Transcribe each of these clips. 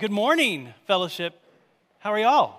good morning, fellowship. How are y'all?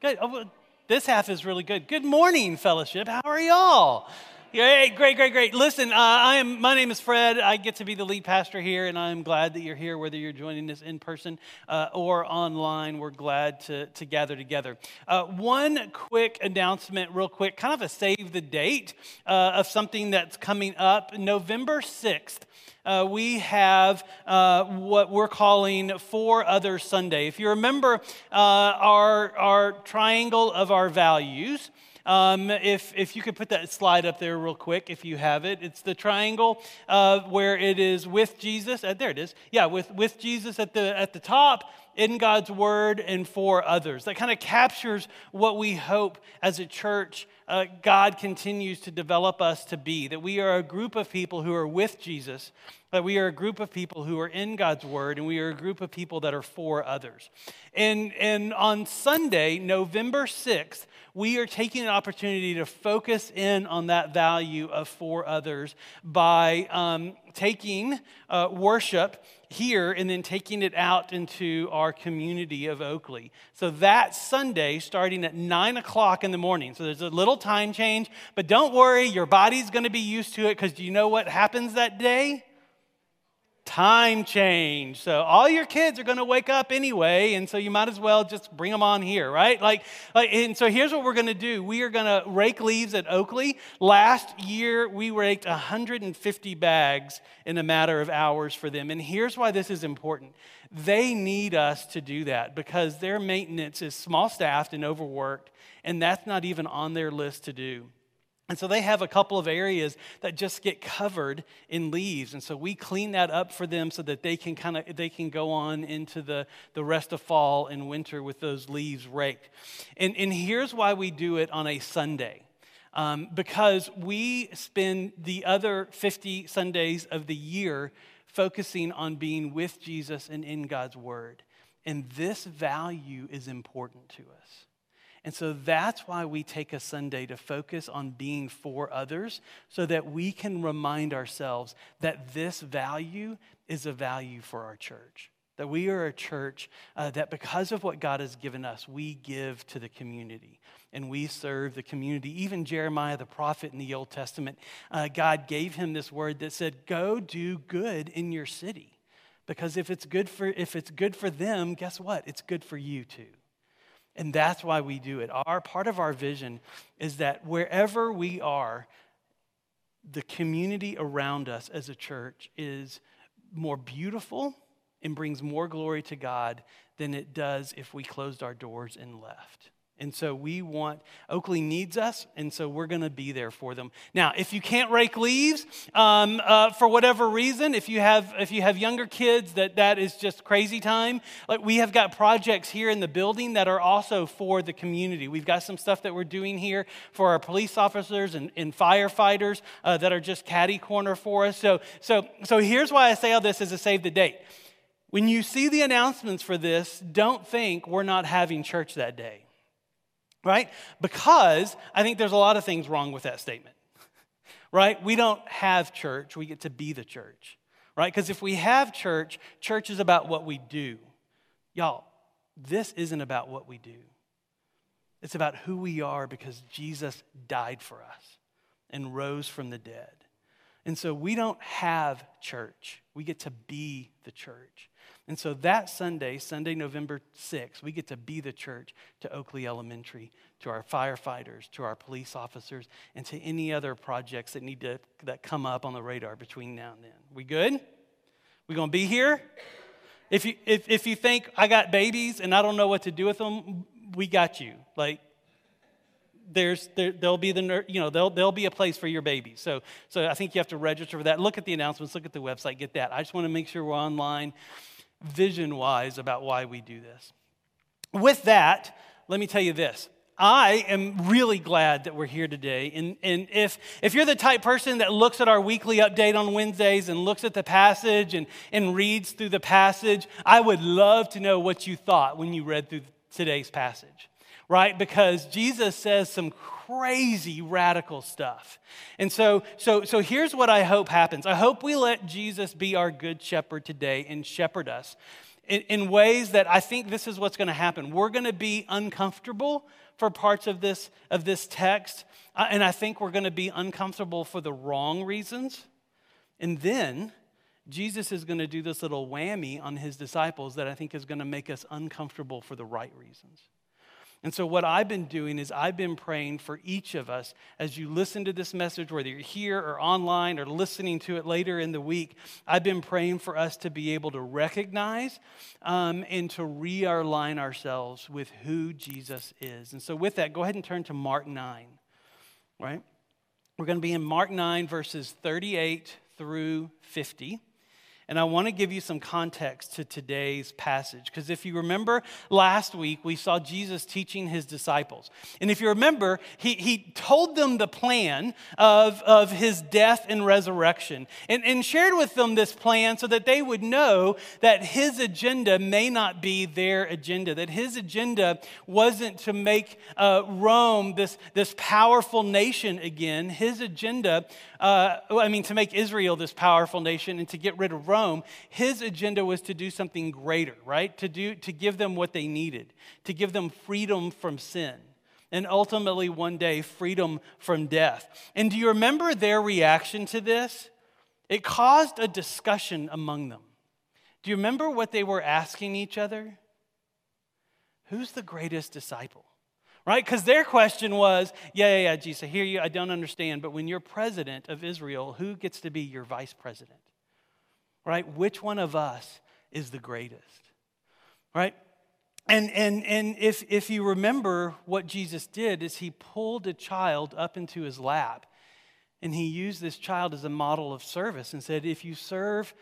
Good. Oh, this half is really good. Good morning, fellowship. How are y'all? Yeah, great, great, great. Listen, uh, I am. My name is Fred. I get to be the lead pastor here, and I'm glad that you're here, whether you're joining us in person uh, or online. We're glad to, to gather together. Uh, one quick announcement, real quick, kind of a save the date uh, of something that's coming up, November sixth. Uh, we have uh, what we're calling For Other Sunday. If you remember our, our triangle of our values, um, if, if you could put that slide up there real quick, if you have it, it's the triangle uh, where it is with Jesus. Uh, there it is. Yeah, with, with Jesus at the, at the top, in God's word, and for others. That kind of captures what we hope as a church uh, God continues to develop us to be. That we are a group of people who are with Jesus, that we are a group of people who are in God's word, and we are a group of people that are for others. And, and on Sunday, November 6th, we are taking an opportunity to focus in on that value of for others by um, taking uh, worship here and then taking it out into our community of Oakley. So that Sunday, starting at nine o'clock in the morning. So there's a little time change, but don't worry, your body's going to be used to it because do you know what happens that day? Time change. So all your kids are going to wake up anyway, and so you might as well just bring them on here, right? Like, like and so here's what we're going to do. We are going to rake leaves at Oakley. Last year we raked 150 bags in a matter of hours for them. And here's why this is important. They need us to do that because their maintenance is small staffed and overworked, and that's not even on their list to do. And so they have a couple of areas that just get covered in leaves. And so we clean that up for them so that they can kind of they can go on into the, the rest of fall and winter with those leaves raked. And, and here's why we do it on a Sunday. Um, because we spend the other 50 Sundays of the year focusing on being with Jesus and in God's Word. And this value is important to us. And so that's why we take a Sunday to focus on being for others so that we can remind ourselves that this value is a value for our church. That we are a church uh, that because of what God has given us, we give to the community and we serve the community. Even Jeremiah the prophet in the Old Testament, uh, God gave him this word that said, Go do good in your city. Because if it's good for, if it's good for them, guess what? It's good for you too. And that's why we do it. Our part of our vision is that wherever we are, the community around us as a church is more beautiful and brings more glory to God than it does if we closed our doors and left. And so we want, Oakley needs us, and so we're going to be there for them. Now, if you can't rake leaves um, uh, for whatever reason, if you have if you have younger kids that that is just crazy time, like we have got projects here in the building that are also for the community. We've got some stuff that we're doing here for our police officers and, and firefighters uh, that are just caddy corner for us. So so so here's why I say all this is a save the date. When you see the announcements for this, don't think we're not having church that day right? Because I think there's a lot of things wrong with that statement, right? We don't have church, we get to be the church, right? Because if we have church, church is about what we do. Y'all, this isn't about what we do, it's about who we are because Jesus died for us and rose from the dead. And so we don't have church, we get to be the church. And so that Sunday, Sunday, November 6th, we get to be the church to Oakley Elementary, to our firefighters, to our police officers, and to any other projects that need to that come up on the radar between now and then. We good? We gonna be here? If you if, if you think I got babies and I don't know what to do with them, we got you. Like there's there, will be the you know there'll, there'll be a place for your baby so so i think you have to register for that look at the announcements look at the website get that i just want to make sure we're online vision wise about why we do this. With that, let me tell you this. I am really glad that we're here today. And, and if, if you're the type person that looks at our weekly update on Wednesdays and looks at the passage and, and reads through the passage, I would love to know what you thought when you read through today's passage, right? Because Jesus says some crazy radical stuff. And so, so, so here's what I hope happens I hope we let Jesus be our good shepherd today and shepherd us. in, in ways that I think this is what's going to happen. We're going to be uncomfortable for parts of this, of this text, uh, and I think we're going to be uncomfortable for the wrong reasons. And then Jesus is going to do this little whammy on his disciples that I think is going to make us uncomfortable for the right reasons. And so, what I've been doing is I've been praying for each of us as you listen to this message, whether you're here or online or listening to it later in the week. I've been praying for us to be able to recognize um, and to realign ourselves with who Jesus is. And so, with that, go ahead and turn to Mark 9, right? We're going to be in Mark 9, verses 38 through 50. And I want to give you some context to today's passage. Because if you remember last week, we saw Jesus teaching his disciples. And if you remember, he, he told them the plan of, of his death and resurrection and, and shared with them this plan so that they would know that his agenda may not be their agenda, that his agenda wasn't to make uh, Rome this, this powerful nation again. His agenda, uh, I mean, to make Israel this powerful nation and to get rid of Rome his agenda was to do something greater, right? To, do, to give them what they needed, to give them freedom from sin, and ultimately one day freedom from death. And do you remember their reaction to this? It caused a discussion among them. Do you remember what they were asking each other? Who's the greatest disciple? Right? Because their question was, yeah, yeah, yeah, Jesus, I hear you, I don't understand, but when you're president of Israel, who gets to be your vice president? right? Which one of us is the greatest, right? And, and, and if, if you remember what Jesus did is he pulled a child up into his lap and he used this child as a model of service and said, if you serve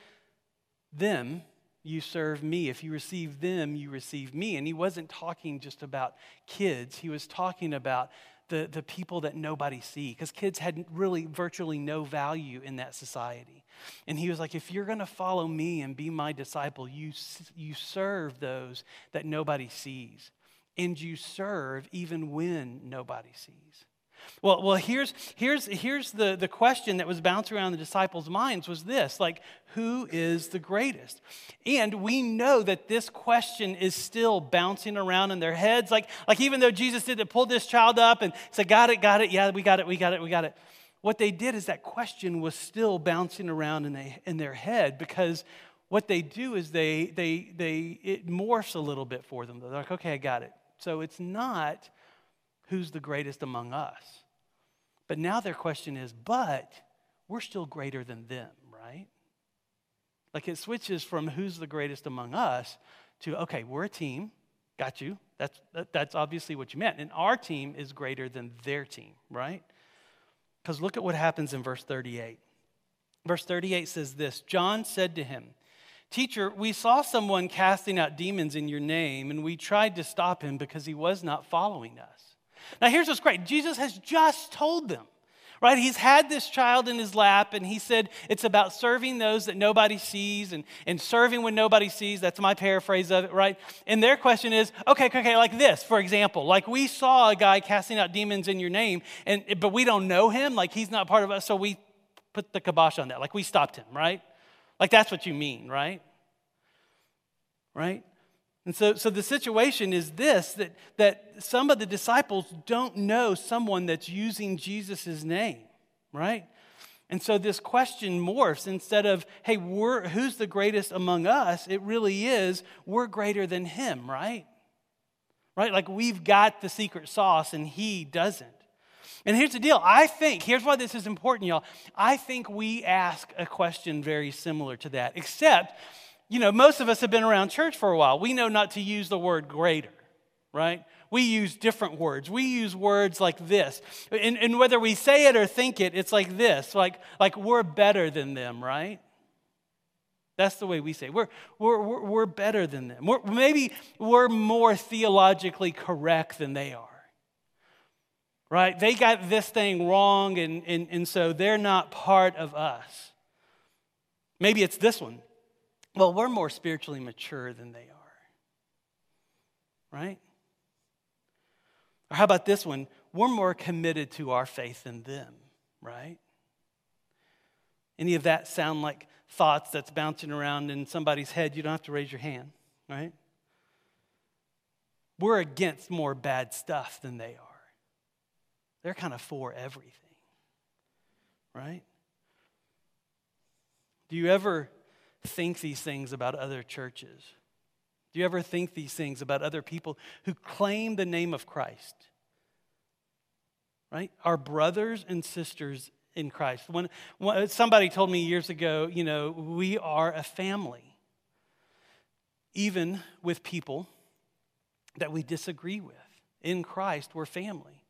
them, you serve me. If you receive them, you receive me. And he wasn't talking just about kids, he was talking about the, the people that nobody see because kids had really virtually no value in that society and he was like if you're going to follow me and be my disciple you, you serve those that nobody sees and you serve even when nobody sees well, well here's, here's, here's the, the question that was bouncing around the disciples' minds was this, like, who is the greatest? And we know that this question is still bouncing around in their heads. Like, like even though Jesus did it, pulled this child up and said, got it, got it, yeah, we got it, we got it, we got it. What they did is that question was still bouncing around in, they, in their head because what they do is they, they, they, it morphs a little bit for them. They're like, okay, I got it. So it's not who's the greatest among us. But now their question is, but we're still greater than them, right? Like it switches from who's the greatest among us to, okay, we're a team. Got you. That's, that's obviously what you meant. And our team is greater than their team, right? Because look at what happens in verse 38. Verse 38 says this John said to him, Teacher, we saw someone casting out demons in your name, and we tried to stop him because he was not following us. Now, here's what's great Jesus has just told them, right? He's had this child in his lap, and he said it's about serving those that nobody sees and, and serving when nobody sees. That's my paraphrase of it, right? And their question is okay, okay, like this, for example. Like we saw a guy casting out demons in your name, and, but we don't know him, like he's not part of us, so we put the kibosh on that. Like we stopped him, right? Like that's what you mean, right? Right? And so, so the situation is this that, that some of the disciples don't know someone that's using Jesus' name, right? And so this question morphs instead of, hey, who's the greatest among us? It really is, we're greater than him, right? Right? Like we've got the secret sauce and he doesn't. And here's the deal I think, here's why this is important, y'all. I think we ask a question very similar to that, except you know, most of us have been around church for a while. We know not to use the word greater, right? We use different words. We use words like this. And, and whether we say it or think it, it's like this like, like we're better than them, right? That's the way we say. We're, we're, we're, we're better than them. We're, maybe we're more theologically correct than they are. Right? They got this thing wrong, and, and, and so they're not part of us. Maybe it's this one. Well, we're more spiritually mature than they are. Right? Or how about this one? We're more committed to our faith than them, right? Any of that sound like thoughts that's bouncing around in somebody's head? You don't have to raise your hand. right? We're against more bad stuff than they are. They're kind of for everything, right? Do you ever think these things about other churches? Do you ever think these things about other people who claim the name of Christ? Right? Our brothers and sisters in Christ. When, when, somebody told me years ago, you know, we are a family, even with people that we disagree with. In Christ, we're family.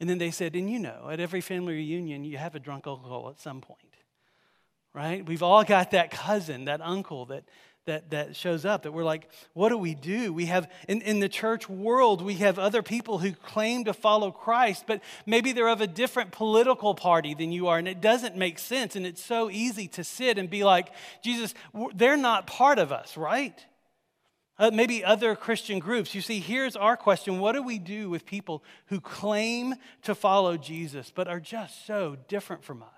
And then they said, and you know, at every family reunion, you have a drunk uncle at some point, right? We've all got that cousin, that uncle that that, that shows up that we're like, what do we do? We have, in, in the church world, we have other people who claim to follow Christ, but maybe they're of a different political party than you are, and it doesn't make sense. And it's so easy to sit and be like, Jesus, they're not part of us, right? Uh, maybe other Christian groups. You see, here's our question What do we do with people who claim to follow Jesus, but are just so different from us?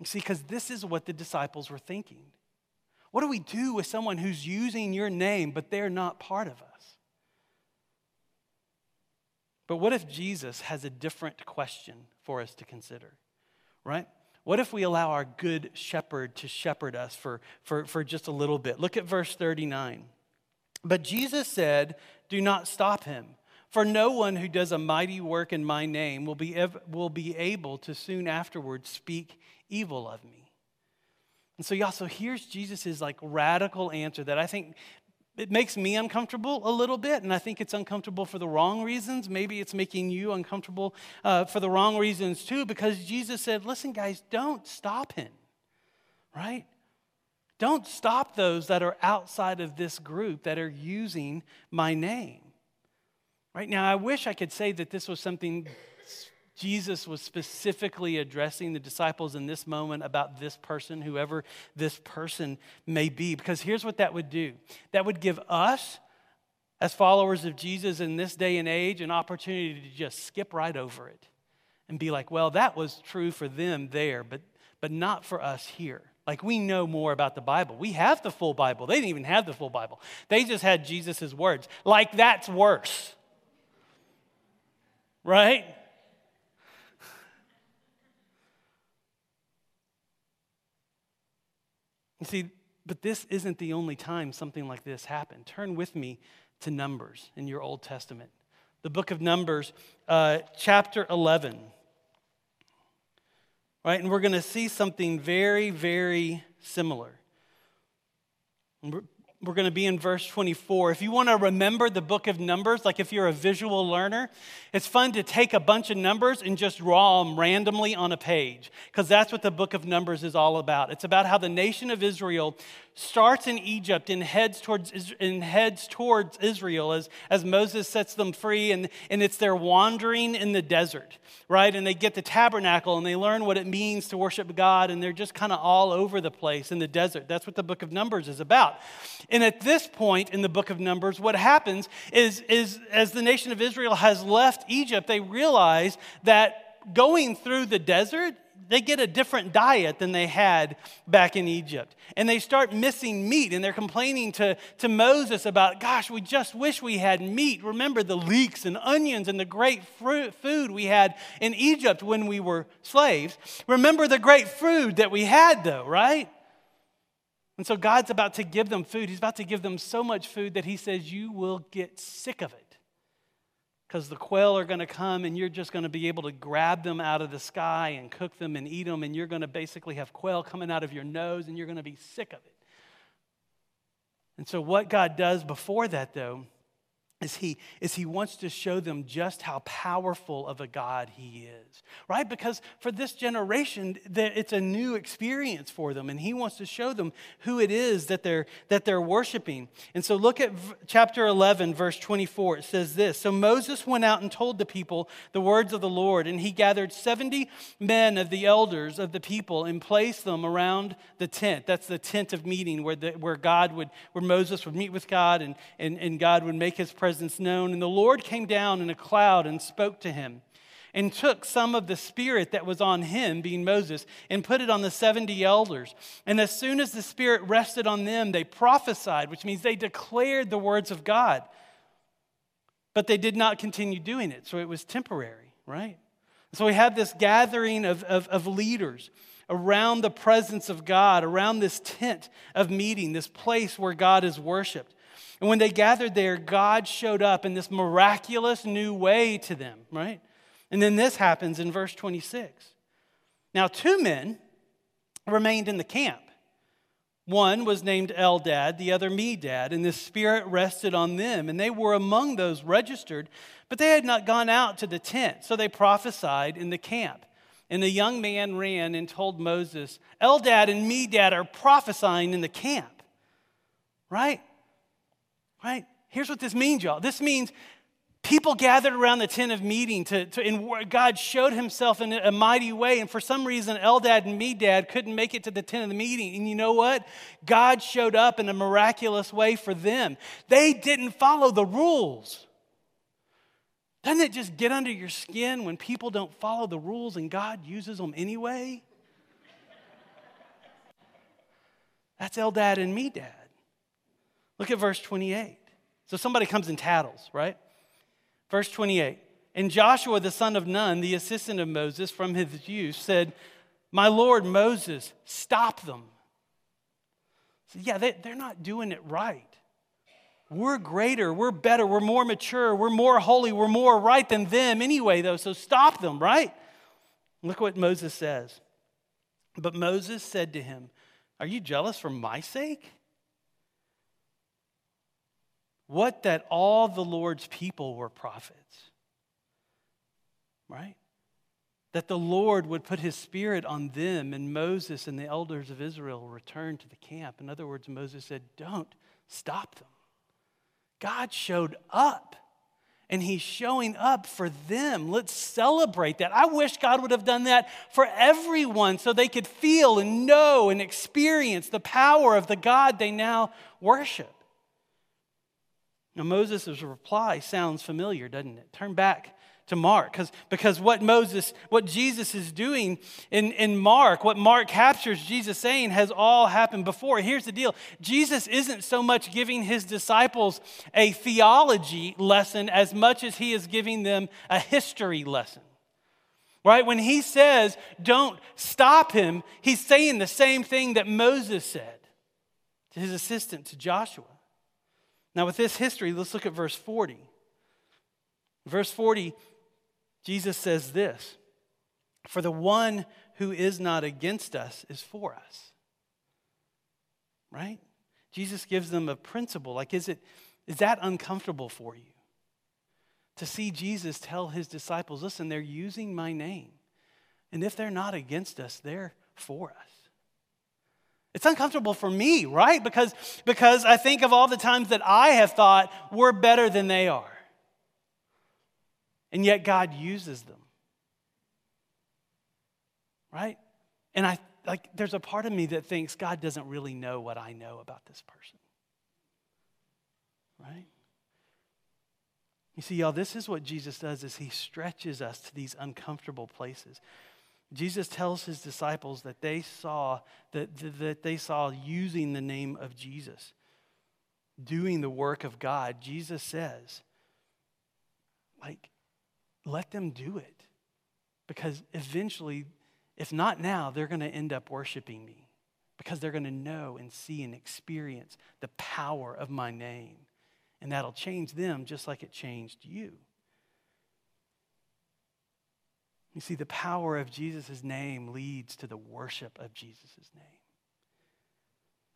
You see, because this is what the disciples were thinking. What do we do with someone who's using your name, but they're not part of us? But what if Jesus has a different question for us to consider, right? What if we allow our good shepherd to shepherd us for, for, for just a little bit? Look at verse 39. But Jesus said, Do not stop him, for no one who does a mighty work in my name will be, will be able to soon afterwards speak evil of me. And so, y'all, so here's Jesus' like radical answer that I think it makes me uncomfortable a little bit, and I think it's uncomfortable for the wrong reasons. Maybe it's making you uncomfortable uh, for the wrong reasons too, because Jesus said, Listen, guys, don't stop him, right? Don't stop those that are outside of this group that are using my name. Right now, I wish I could say that this was something Jesus was specifically addressing the disciples in this moment about this person, whoever this person may be. Because here's what that would do that would give us, as followers of Jesus in this day and age, an opportunity to just skip right over it and be like, well, that was true for them there, but, but not for us here. Like we know more about the Bible. We have the full Bible. They didn't even have the full Bible. They just had Jesus' words. Like that's worse. Right? You see, but this isn't the only time something like this happened. Turn with me to Numbers in your Old Testament. The book of Numbers, uh, chapter 11. Right? And we're going to see something very, very similar. We're going to be in verse 24. If you want to remember the book of Numbers, like if you're a visual learner, it's fun to take a bunch of numbers and just draw them randomly on a page, because that's what the book of Numbers is all about. It's about how the nation of Israel starts in Egypt and heads towards, and heads towards Israel as, as Moses sets them free, and, and it's their wandering in the desert, right? And they get the tabernacle and they learn what it means to worship God, and they're just kind of all over the place in the desert. That's what the book of Numbers is about. And at this point in the book of Numbers, what happens is, is as the nation of Israel has left Egypt, they realize that going through the desert they get a different diet than they had back in Egypt. And they start missing meat and they're complaining to, to Moses about, gosh, we just wish we had meat. Remember the leeks and onions and the great fruit, food we had in Egypt when we were slaves. Remember the great food that we had, though, right? And so God's about to give them food. He's about to give them so much food that He says, You will get sick of it because the quail are going to come and you're just going to be able to grab them out of the sky and cook them and eat them, and you're going to basically have quail coming out of your nose and you're going to be sick of it. And so, what God does before that, though, is he, is he wants to show them just how powerful of a God he is, right? Because for this generation, it's a new experience for them, and he wants to show them who it is that they're, that they're worshiping. And so look at v- chapter 11, verse 24. It says this So Moses went out and told the people the words of the Lord, and he gathered 70 men of the elders of the people and placed them around the tent. That's the tent of meeting where, the, where God would, where Moses would meet with God and, and, and God would make his presence presence known. And the Lord came down in a cloud and spoke to him. and took some of the spirit that was on him, being Moses, and put it on the 70 elders. And as soon as the spirit rested on them, they prophesied, which means they declared the words of God. But they did not continue doing it, so it was temporary, right? So we have this gathering of, of, of leaders around the presence of God, around this tent of meeting, this place where God is worshiped. And when they gathered there, God showed up in this miraculous new way to them, right? And then this happens in verse 26. Now, two men remained in the camp. One was named Eldad, the other Medad, and the Spirit rested on them, and they were among those registered, but they had not gone out to the tent, so they prophesied in the camp. And the young man ran and told Moses, Eldad and Medad are prophesying in the camp. Right? Right? Here's what this means, y'all. This means people gathered around the tent of meeting to, to and God showed himself in a mighty way. And for some reason, Eldad and Medad couldn't make it to the tent of the meeting. And you know what? God showed up in a miraculous way for them. They didn't follow the rules. Doesn't it just get under your skin when people don't follow the rules and God uses them anyway? That's Eldad and Medad. Look at verse 28. So somebody comes and tattles, right? Verse 28 And Joshua the son of Nun, the assistant of Moses from his youth, said, My Lord Moses, stop them. So, yeah, they, they're not doing it right. We're greater, we're better, we're more mature, we're more holy, we're more right than them anyway, though, so stop them, right? Look what Moses says. But Moses said to him, Are you jealous for my sake? What that all the Lord's people were prophets. Right? That the Lord would put his spirit on them, and Moses and the elders of Israel returned to the camp. In other words, Moses said, Don't stop them. God showed up and he's showing up for them. Let's celebrate that. I wish God would have done that for everyone so they could feel and know and experience the power of the God they now worship. Now, Moses' reply sounds familiar, doesn't it? Turn back to Mark, because because what Moses, what Jesus is doing in, in Mark, what Mark captures Jesus saying has all happened before. Here's the deal Jesus isn't so much giving his disciples a theology lesson as much as he is giving them a history lesson. Right? When he says, don't stop him, he's saying the same thing that Moses said to his assistant, to Joshua. Now, with this history, let's look at verse 40. Verse 40, Jesus says this For the one who is not against us is for us. Right? Jesus gives them a principle. Like, is, it, is that uncomfortable for you? To see Jesus tell his disciples, listen, they're using my name. And if they're not against us, they're for us. It's uncomfortable for me, right? Because, because I think of all the times that I have thought we're better than they are. And yet God uses them. Right? And I like there's a part of me that thinks God doesn't really know what I know about this person. Right? You see, y'all, this is what Jesus does is he stretches us to these uncomfortable places. Jesus tells his disciples that they saw that, that they saw using the name of Jesus, doing the work of God. Jesus says, like, let them do it. Because eventually, if not now, they're going to end up worshiping me. Because they're going to know and see and experience the power of my name. And that'll change them just like it changed you. You see, the power of Jesus' name leads to the worship of Jesus' name.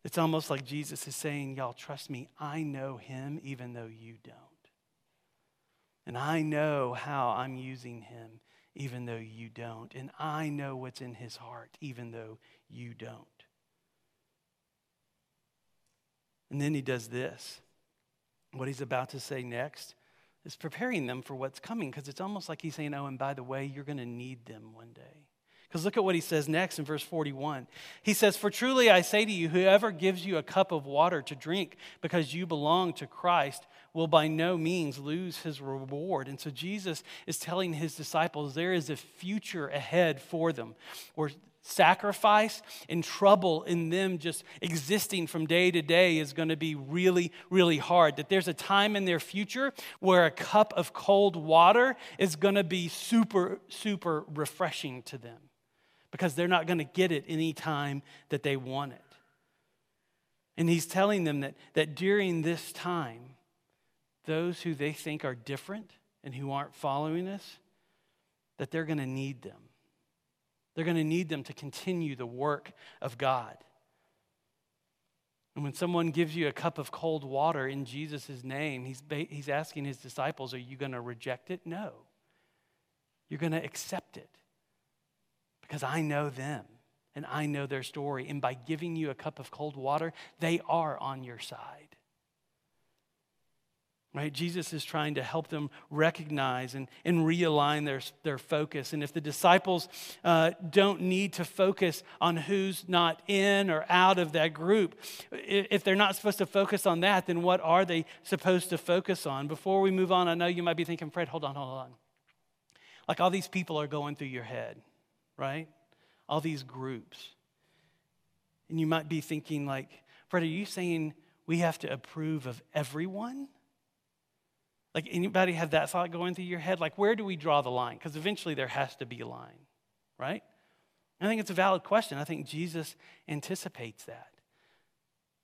It's almost like Jesus is saying, Y'all, trust me, I know him even though you don't. And I know how I'm using him even though you don't. And I know what's in his heart even though you don't. And then he does this. What he's about to say next is preparing them for what's coming because it's almost like he's saying, Oh, and by the way, you're going to need them one day. Because look at what he says next in verse 41. He says, For truly I say to you, whoever gives you a cup of water to drink because you belong to Christ will by no means lose his reward. And so Jesus is telling his disciples there is a future ahead for them where sacrifice and trouble in them just existing from day to day is going to be really, really hard. That there's a time in their future where a cup of cold water is going to be super, super refreshing to them because they're not going to get it any time that they want it. And he's telling them that, that during this time, those who they think are different and who aren't following us, that they're going to need them. They're going to need them to continue the work of God. And when someone gives you a cup of cold water in Jesus' name, he's, he's asking his disciples, Are you going to reject it? No. You're going to accept it because I know them and I know their story. And by giving you a cup of cold water, they are on your side. Right? Jesus is trying to help them recognize and, and realign their, their focus. And if the disciples uh, don't need to focus on who's not in or out of that group, if they're not supposed to focus on that, then what are they supposed to focus on? Before we move on, I know you might be thinking, Fred, hold on, hold on. Like all these people are going through your head right? All these groups. And you might be thinking, like, Fred, are you saying we have to approve of everyone? Like, anybody have that thought going through your head? Like, where do we draw the line? Because eventually there has to be a line, right? I think it's a valid question. I think Jesus anticipates that.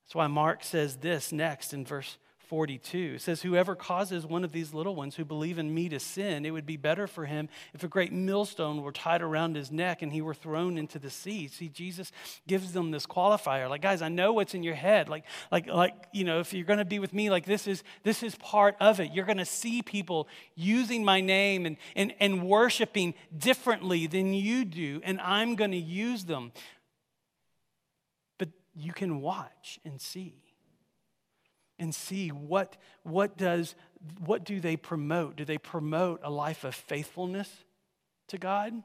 That's why Mark says this next in verse 42. It says, Whoever causes one of these little ones who believe in me to sin, it would be better for him if a great millstone were tied around his neck and he were thrown into the sea. See, Jesus gives them this qualifier. Like, guys, I know what's in your head. Like, like, like, you know, if you're gonna be with me, like this is this is part of it. You're gonna see people using my name and and, and worshiping differently than you do, and I'm gonna use them. But you can watch and see and see what, what does what do they promote? Do they promote a life of faithfulness to God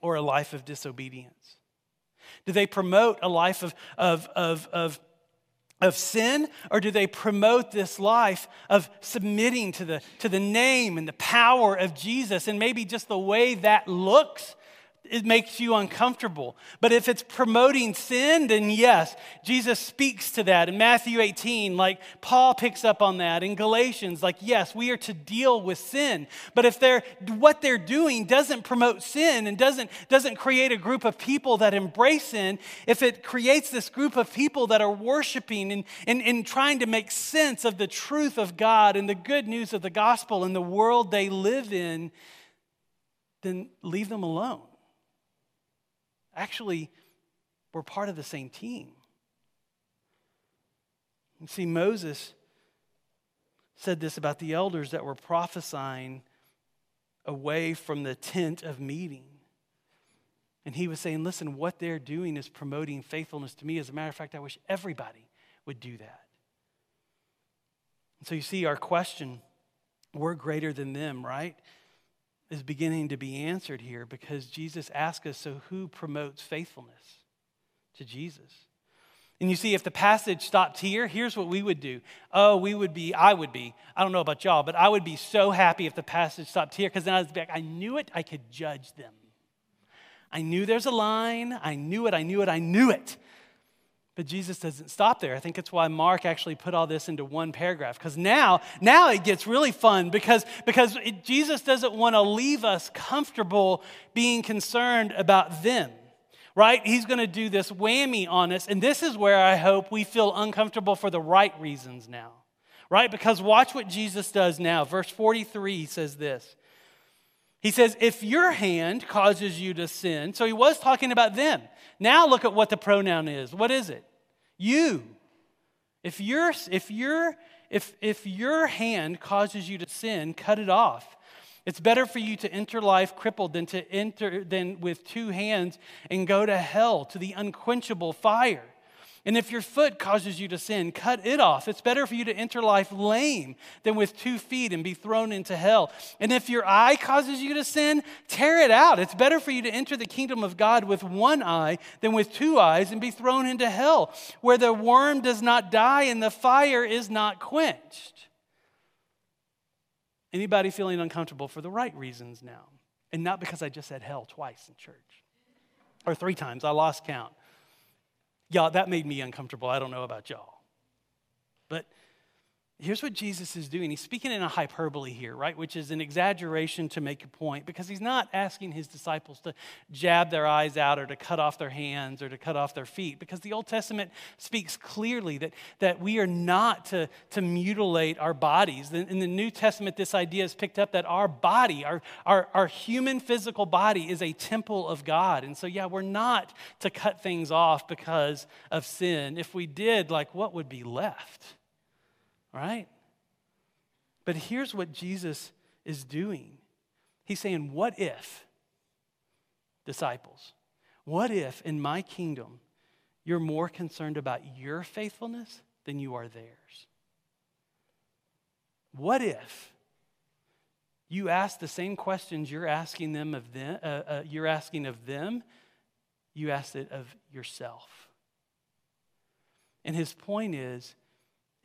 or a life of disobedience? Do they promote a life of, of, of, of, of sin or do they promote this life of submitting to the, to the name and the power of Jesus and maybe just the way that looks it makes you uncomfortable. But if it's promoting sin, then yes, Jesus speaks to that in Matthew 18, like Paul picks up on that in Galatians, like yes, we are to deal with sin. But if they're what they're doing doesn't promote sin and doesn't doesn't create a group of people that embrace sin, if it creates this group of people that are worshiping and, and, and trying to make sense of the truth of God and the good news of the gospel in the world they live in, then leave them alone actually were part of the same team. You see, Moses said this about the elders that were prophesying away from the tent of meeting. And he was saying, listen, what they're doing is promoting faithfulness to me. As a matter of fact, I wish everybody would do that. And so you see, our question, we're greater than them, right? Is beginning to be answered here because Jesus asks us so who promotes faithfulness to Jesus? And you see, if the passage stopped here, here's what we would do. Oh, we would be, I would be, I don't know about y'all, but I would be so happy if the passage stopped here because then I was like, I knew it, I could judge them. I knew there's a line, I knew it, I knew it, I knew it. But Jesus doesn't stop there. I think it's why Mark actually put all this into one paragraph. Because now, now it gets really fun because, because it, Jesus doesn't want to leave us comfortable being concerned about them, right? He's going to do this whammy on us. And this is where I hope we feel uncomfortable for the right reasons now, right? Because watch what Jesus does now. Verse 43 says this. He says, if your hand causes you to sin, so he was talking about them. Now look at what the pronoun is. What is it? You. If, your, if, your, if, if your hand causes you to sin, cut it off. It's better for you to enter life crippled than to enter than with two hands and go to hell, to the unquenchable fire. And if your foot causes you to sin, cut it off. It's better for you to enter life lame than with two feet and be thrown into hell. And if your eye causes you to sin, tear it out. It's better for you to enter the kingdom of God with one eye than with two eyes and be thrown into hell, where the worm does not die and the fire is not quenched. Anybody feeling uncomfortable for the right reasons now? And not because I just said hell twice in church or three times. I lost count. Y'all, that made me uncomfortable. I don't know about y'all. But here's what Jesus is doing. He's speaking in a hyperbole here, right? Which is an exaggeration to make a point because he's not asking his disciples to jab their eyes out or to cut off their hands or to cut off their feet because the Old Testament speaks clearly that, that we are not to, to mutilate our bodies. In the New Testament, this idea is picked up that our body, our, our, our human physical body, is a temple of God. And so, yeah, we're not to cut things off because of sin. If we did, like, what would be left? Right? But here's what Jesus is doing He's saying, What if, disciples, what if in my kingdom you're more concerned about your faithfulness than you are theirs? What if you ask the same questions you're asking them of them, uh, uh, you're asking of them, you ask it of yourself? And his point is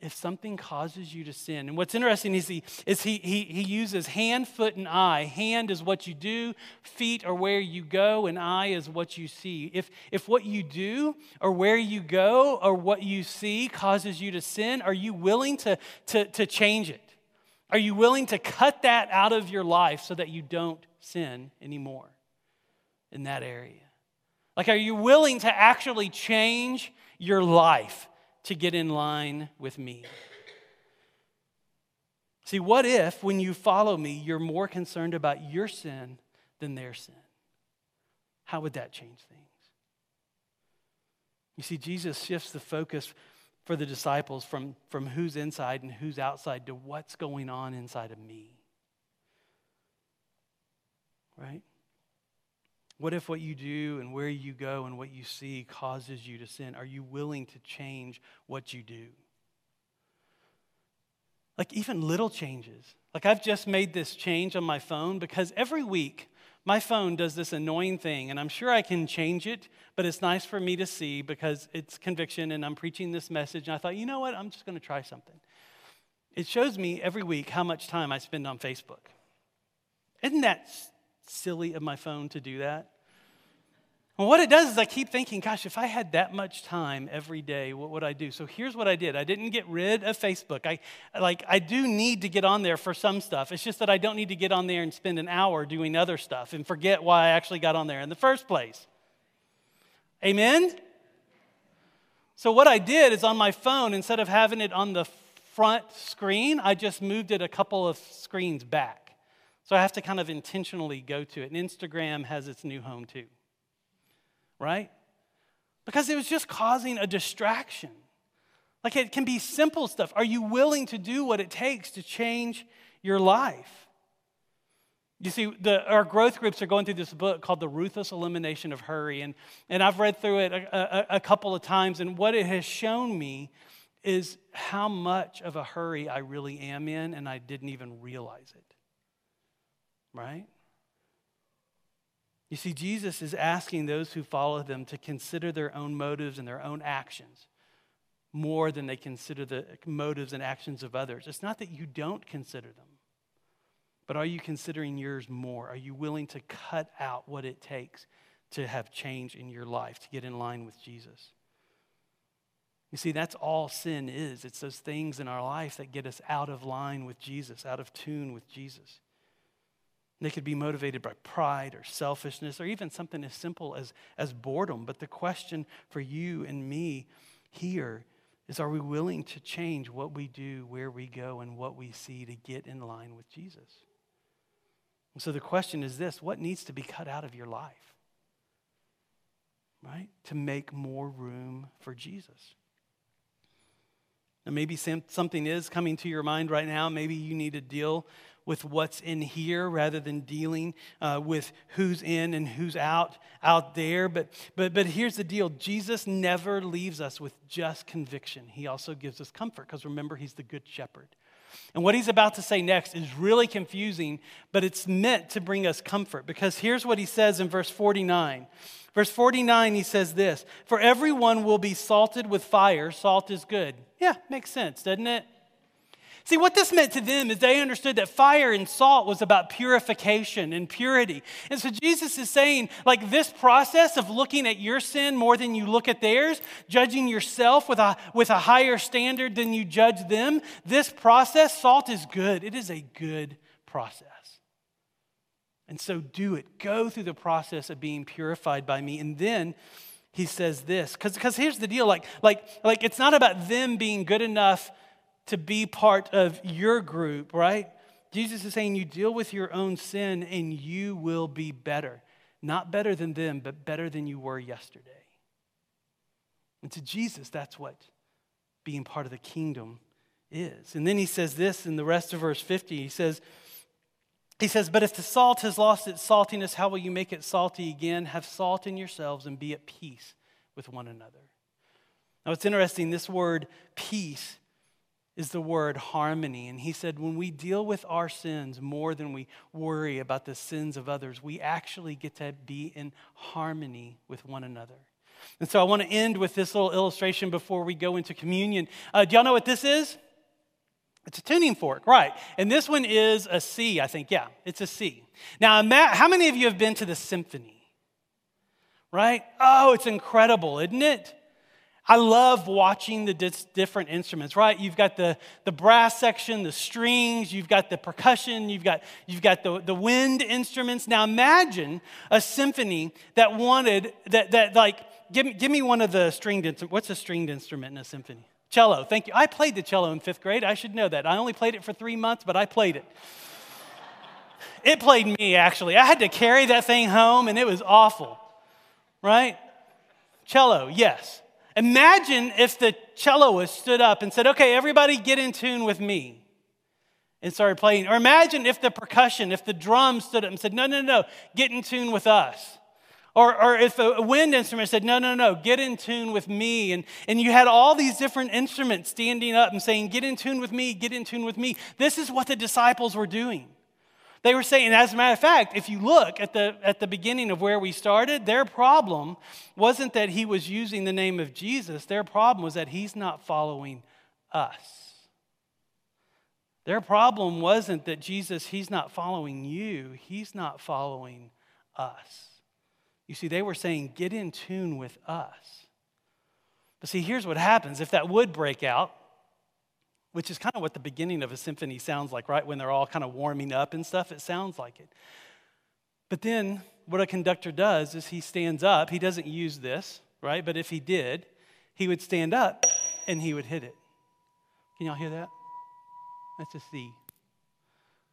if something causes you to sin. And what's interesting is he is he, he he uses hand, foot, and eye. Hand is what you do, feet are where you go, and eye is what you see. If if what you do or where you go or what you see causes you to sin, are you willing to, to, to change it? Are you willing to cut that out of your life so that you don't sin anymore in that area? Like, are you willing to actually change your life? To get in line with me. See, what if when you follow me, you're more concerned about your sin than their sin? How would that change things? You see, Jesus shifts the focus for the disciples from, from who's inside and who's outside to what's going on inside of me. Right? What if what you do and where you go and what you see causes you to sin? Are you willing to change what you do? Like even little changes. Like I've just made this change on my phone because every week my phone does this annoying thing, and I'm sure I can change it, but it's nice for me to see because it's conviction and I'm preaching this message. And I thought, you know what? I'm just going to try something. It shows me every week how much time I spend on Facebook. Isn't that silly of my phone to do that? Well, what it does is I keep thinking, gosh, if I had that much time every day, what would I do? So here's what I did. I didn't get rid of Facebook. I like I do need to get on there for some stuff. It's just that I don't need to get on there and spend an hour doing other stuff and forget why I actually got on there in the first place. Amen? So what I did is on my phone, instead of having it on the front screen, I just moved it a couple of screens back. So I have to kind of intentionally go to it. And Instagram has its new home too, right? Because it was just causing a distraction. Like it can be simple stuff. Are you willing to do what it takes to change your life? You see, the, our growth groups are going through this book called The Ruthless Elimination of Hurry. And, and I've read through it a, a, a couple of times. And what it has shown me is how much of a hurry I really am in, and I didn't even realize it right? You see, Jesus is asking those who follow them to consider their own motives and their own actions more than they consider the motives and actions of others. It's not that you don't consider them, but are you considering yours more? Are you willing to cut out what it takes to have change in your life, to get in line with Jesus? You see, that's all sin is. It's those things in our life that get us out of line with Jesus, out of tune with Jesus. They could be motivated by pride or selfishness or even something as simple as, as boredom. But the question for you and me here is are we willing to change what we do, where we go, and what we see to get in line with Jesus? And so the question is this what needs to be cut out of your life? Right? To make more room for Jesus. And maybe something is coming to your mind right now. Maybe you need to deal with what's in here rather than dealing uh, with who's in and who's out out there. But, but, but here's the deal Jesus never leaves us with just conviction, He also gives us comfort because remember, He's the good shepherd. And what he's about to say next is really confusing, but it's meant to bring us comfort because here's what he says in verse 49. Verse 49, he says this For everyone will be salted with fire. Salt is good. Yeah, makes sense, doesn't it? See, what this meant to them is they understood that fire and salt was about purification and purity. And so Jesus is saying, like, this process of looking at your sin more than you look at theirs, judging yourself with a, with a higher standard than you judge them, this process, salt is good. It is a good process. And so do it. Go through the process of being purified by me. And then he says this, because here's the deal like, like, like, it's not about them being good enough to be part of your group, right? Jesus is saying you deal with your own sin and you will be better. Not better than them, but better than you were yesterday. And to Jesus, that's what being part of the kingdom is. And then he says this in the rest of verse 50. He says, he says, But if the salt has lost its saltiness, how will you make it salty again? Have salt in yourselves and be at peace with one another. Now, it's interesting, this word peace is the word harmony. And he said, when we deal with our sins more than we worry about the sins of others, we actually get to be in harmony with one another. And so I want to end with this little illustration before we go into communion. Uh, do y'all know what this is? It's a tuning fork, right. And this one is a C, I think. Yeah, it's a C. Now, how many of you have been to the symphony? Right? Oh, it's incredible, isn't it? I love watching the different instruments, right? You've got the, the brass section, the strings, you've got the percussion, you've got, you've got the, the wind instruments. Now imagine a symphony that wanted, that, that like, give, give me one of the stringed instruments. What's a stringed instrument in a symphony? Cello, thank you. I played the cello in fifth grade. I should know that. I only played it for three months, but I played it. It played me, actually. I had to carry that thing home, and it was awful, right? Cello, yes. Imagine if the celloist stood up and said, Okay, everybody get in tune with me and started playing. Or imagine if the percussion, if the drum stood up and said, No, no, no, get in tune with us. Or, or if a wind instrument said, No, no, no, get in tune with me. And, and you had all these different instruments standing up and saying, Get in tune with me, get in tune with me. This is what the disciples were doing. They were saying, as a matter of fact, if you look at the, at the beginning of where we started, their problem wasn't that he was using the name of Jesus, their problem was that he's not following us. Their problem wasn't that Jesus, he's not following you, he's not following us. You see, they were saying, get in tune with us. But see, here's what happens if that would break out, which is kind of what the beginning of a symphony sounds like, right? When they're all kind of warming up and stuff, it sounds like it. But then what a conductor does is he stands up. He doesn't use this, right? But if he did, he would stand up and he would hit it. Can y'all hear that? That's a C,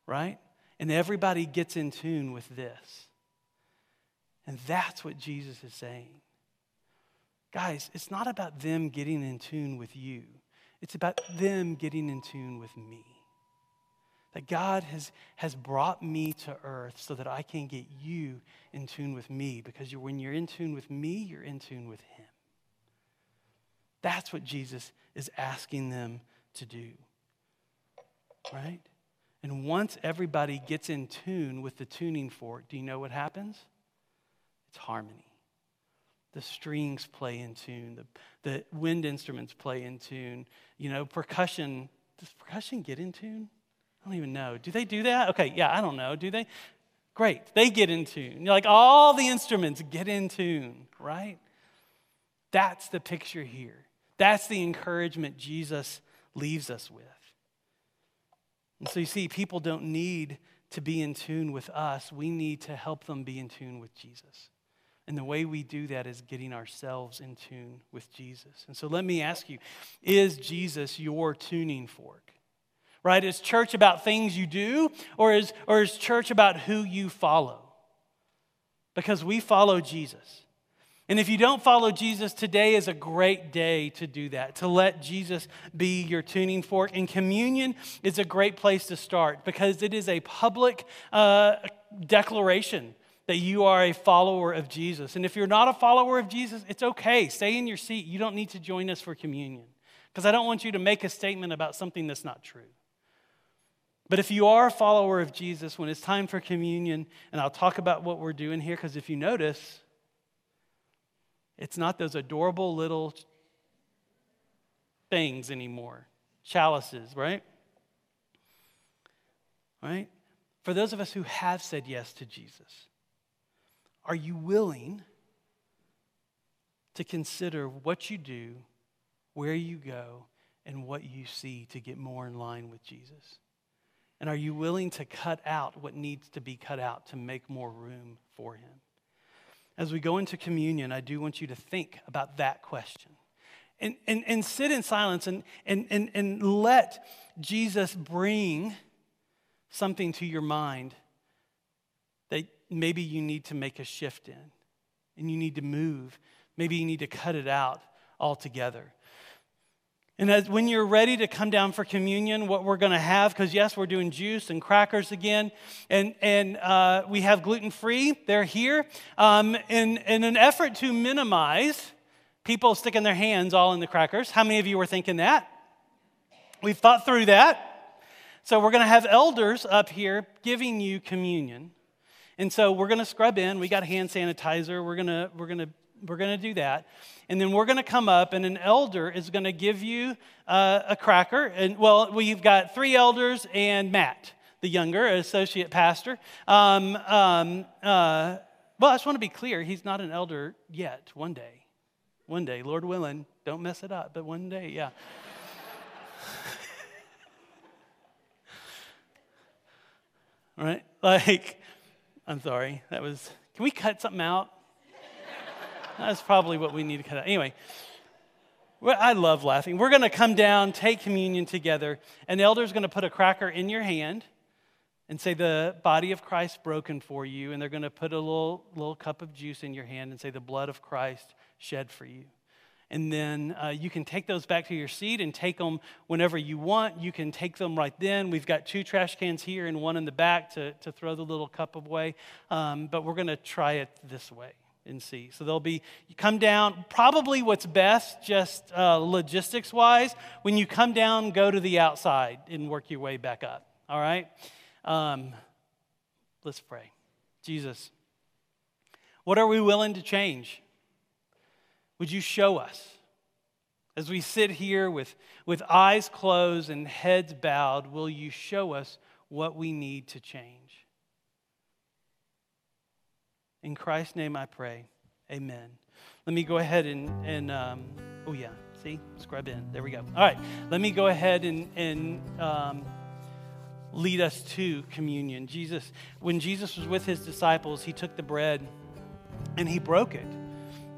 right? And everybody gets in tune with this. And that's what Jesus is saying. Guys, it's not about them getting in tune with you. It's about them getting in tune with me. That God has, has brought me to earth so that I can get you in tune with me because you're, when you're in tune with me, you're in tune with Him. That's what Jesus is asking them to do. Right? And once everybody gets in tune with the tuning fork, do you know what happens? It's harmony the strings play in tune, the, the wind instruments play in tune. You know, percussion, does percussion get in tune? I don't even know. Do they do that? Okay, yeah, I don't know. Do they? Great, they get in tune. You're like all the instruments get in tune, right? That's the picture here. That's the encouragement Jesus leaves us with. And so you see, people don't need to be in tune with us, we need to help them be in tune with Jesus. And the way we do that is getting ourselves in tune with Jesus. And so let me ask you is Jesus your tuning fork? Right? Is church about things you do, or is, or is church about who you follow? Because we follow Jesus. And if you don't follow Jesus, today is a great day to do that, to let Jesus be your tuning fork. And communion is a great place to start because it is a public uh, declaration that you are a follower of Jesus. And if you're not a follower of Jesus, it's okay. Stay in your seat. You don't need to join us for communion because I don't want you to make a statement about something that's not true. But if you are a follower of Jesus, when it's time for communion, and I'll talk about what we're doing here, because if you notice, it's not those adorable little things anymore chalices, right? Right? For those of us who have said yes to Jesus, are you willing to consider what you do, where you go, and what you see to get more in line with Jesus? And are you willing to cut out what needs to be cut out to make more room for Him? As we go into communion, I do want you to think about that question. And, and, and sit in silence and, and, and, and let Jesus bring something to your mind maybe you need to make a shift in and you need to move. Maybe you need to cut it out altogether. And as, when you're ready to come down for communion, what we're going to have, because yes, we're doing juice and crackers again, and, and uh, we have gluten free, they're here. Um, in, in an effort to minimize people sticking their hands all in the crackers, how many of you were thinking that? We've thought through that. So we're going to have elders up here giving you communion. And so we're going to scrub in. We got hand sanitizer. We're going to, we're going to we're going to do that. And then we're going to come up, and an elder is going to give you uh, a cracker. And well, we've got three elders and Matt, the younger associate pastor. Um, um, uh, well, I just want to be clear he's not an elder yet. One day. One day, Lord willing, don't mess it up, but one day, yeah. right? Like, I'm sorry, that was, can we cut something out? That's probably what we need to cut out. Anyway, I love laughing. We're going to come down, take communion together, and the elder's going to put a cracker in your hand and say, The body of Christ broken for you. And they're going to put a little, little cup of juice in your hand and say, The blood of Christ shed for you. And then uh, you can take those back to your seat and take them whenever you want. You can take them right then. We've got two trash cans here and one in the back to, to throw the little cup away. Um, but we're going to try it this way and see. So they'll be, you come down, probably what's best, just uh, logistics wise, when you come down, go to the outside and work your way back up. All right? Um, let's pray. Jesus, what are we willing to change? Would you show us? As we sit here with, with eyes closed and heads bowed, will you show us what we need to change? In Christ's name I pray. Amen. Let me go ahead and, and um, oh, yeah, see, scrub in. There we go. All right, let me go ahead and, and um, lead us to communion. Jesus, when Jesus was with his disciples, he took the bread and he broke it.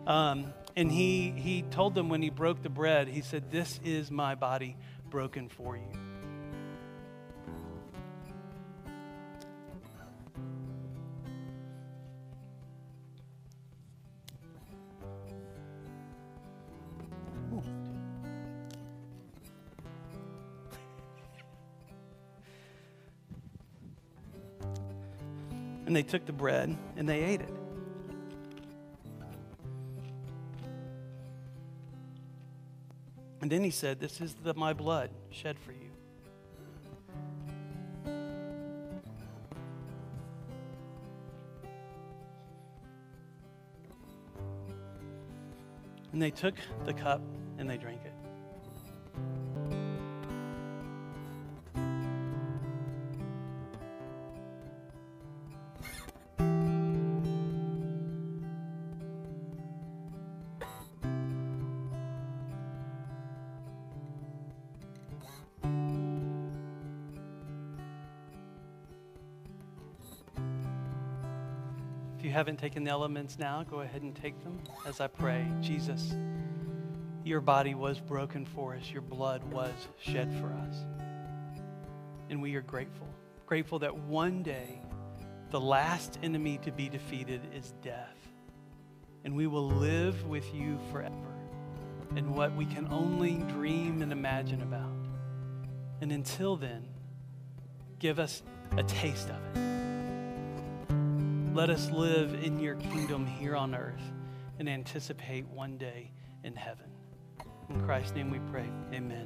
Um, and he, he told them when he broke the bread, he said, This is my body broken for you. And they took the bread and they ate it. And then he said, This is the, my blood shed for you. And they took the cup and they drank it. Haven't taken the elements now, go ahead and take them as I pray. Jesus, your body was broken for us, your blood was shed for us. And we are grateful. Grateful that one day the last enemy to be defeated is death. and we will live with you forever in what we can only dream and imagine about. And until then, give us a taste of it. Let us live in your kingdom here on earth and anticipate one day in heaven. In Christ's name we pray. Amen.